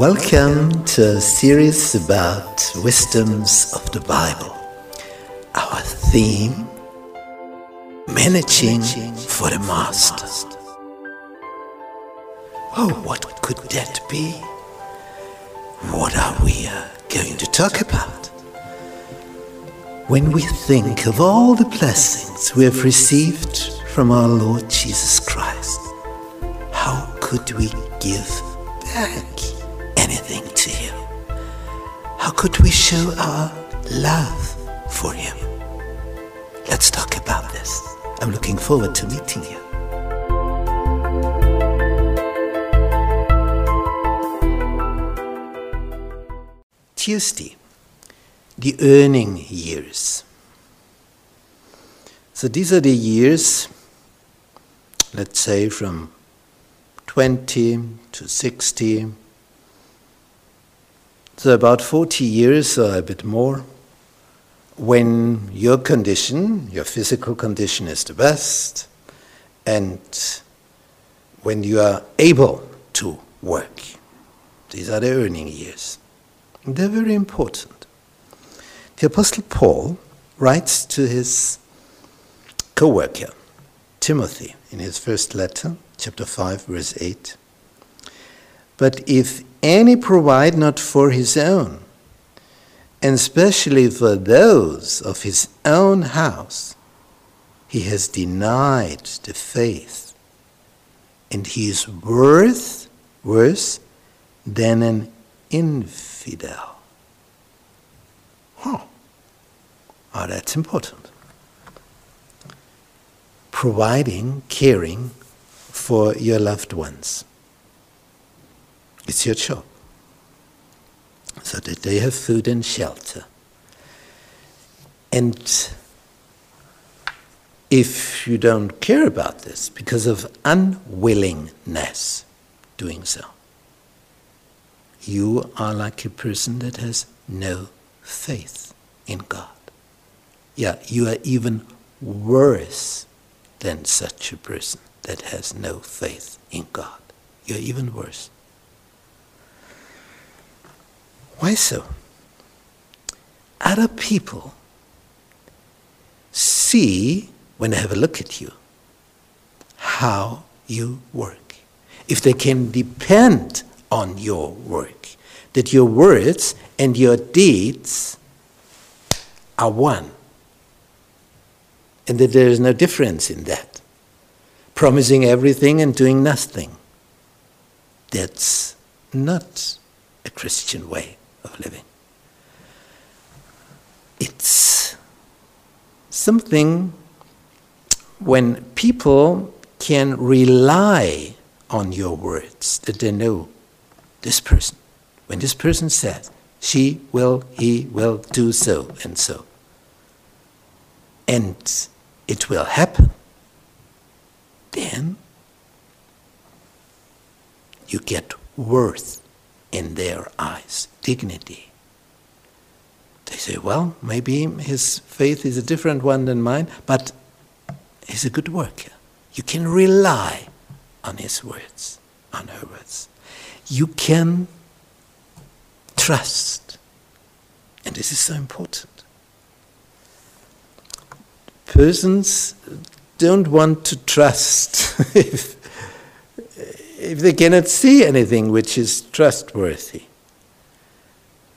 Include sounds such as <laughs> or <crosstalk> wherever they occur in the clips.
Welcome to a series about wisdoms of the Bible. Our theme Managing for the Master. Oh, what could that be? What are we uh, going to talk about? When we think of all the blessings we have received from our Lord Jesus Christ, how could we give back anything to Him? How could we show our love for Him? Let's talk about this. I'm looking forward to meeting you. Tuesday, the earning years. So these are the years, let's say from 20 to 60, so about 40 years or a bit more, when your condition, your physical condition is the best, and when you are able to work. These are the earning years. They're very important. The Apostle Paul writes to his co worker, Timothy, in his first letter, chapter 5, verse 8. But if any provide not for his own, and especially for those of his own house, he has denied the faith, and he is worth worse than an infidel. Huh. Oh, that's important. Providing, caring for your loved ones. It's your job. So that they have food and shelter. And if you don't care about this because of unwillingness doing so, you are like a person that has no faith in God. Yeah, you are even worse than such a person that has no faith in God. You're even worse. Why so? Other people see, when they have a look at you, how you work. If they can depend on your work, that your words and your deeds are one, and that there is no difference in that. Promising everything and doing nothing. That's not a Christian way of living. It's something when people can rely on your words, that they know this person. When this person says, she will, he will do so and so. And it will happen. Then you get worth in their eyes, dignity. They say, well, maybe his faith is a different one than mine, but he's a good worker. You can rely on his words, on her words. You can trust. And this is so important. Persons don't want to trust <laughs> if if they cannot see anything which is trustworthy.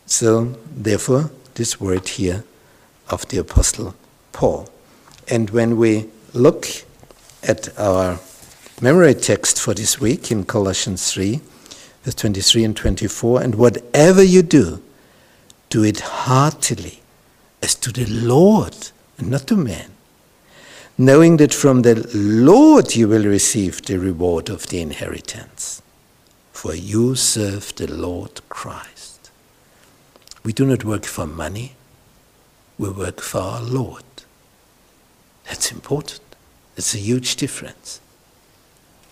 So, therefore, this word here of the Apostle Paul. And when we look at our memory text for this week in Colossians 3, verse 23 and 24, and whatever you do, do it heartily as to the Lord and not to man knowing that from the Lord you will receive the reward of the inheritance. For you serve the Lord Christ. We do not work for money, we work for our Lord. That's important. It's a huge difference.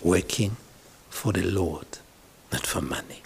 Working for the Lord, not for money.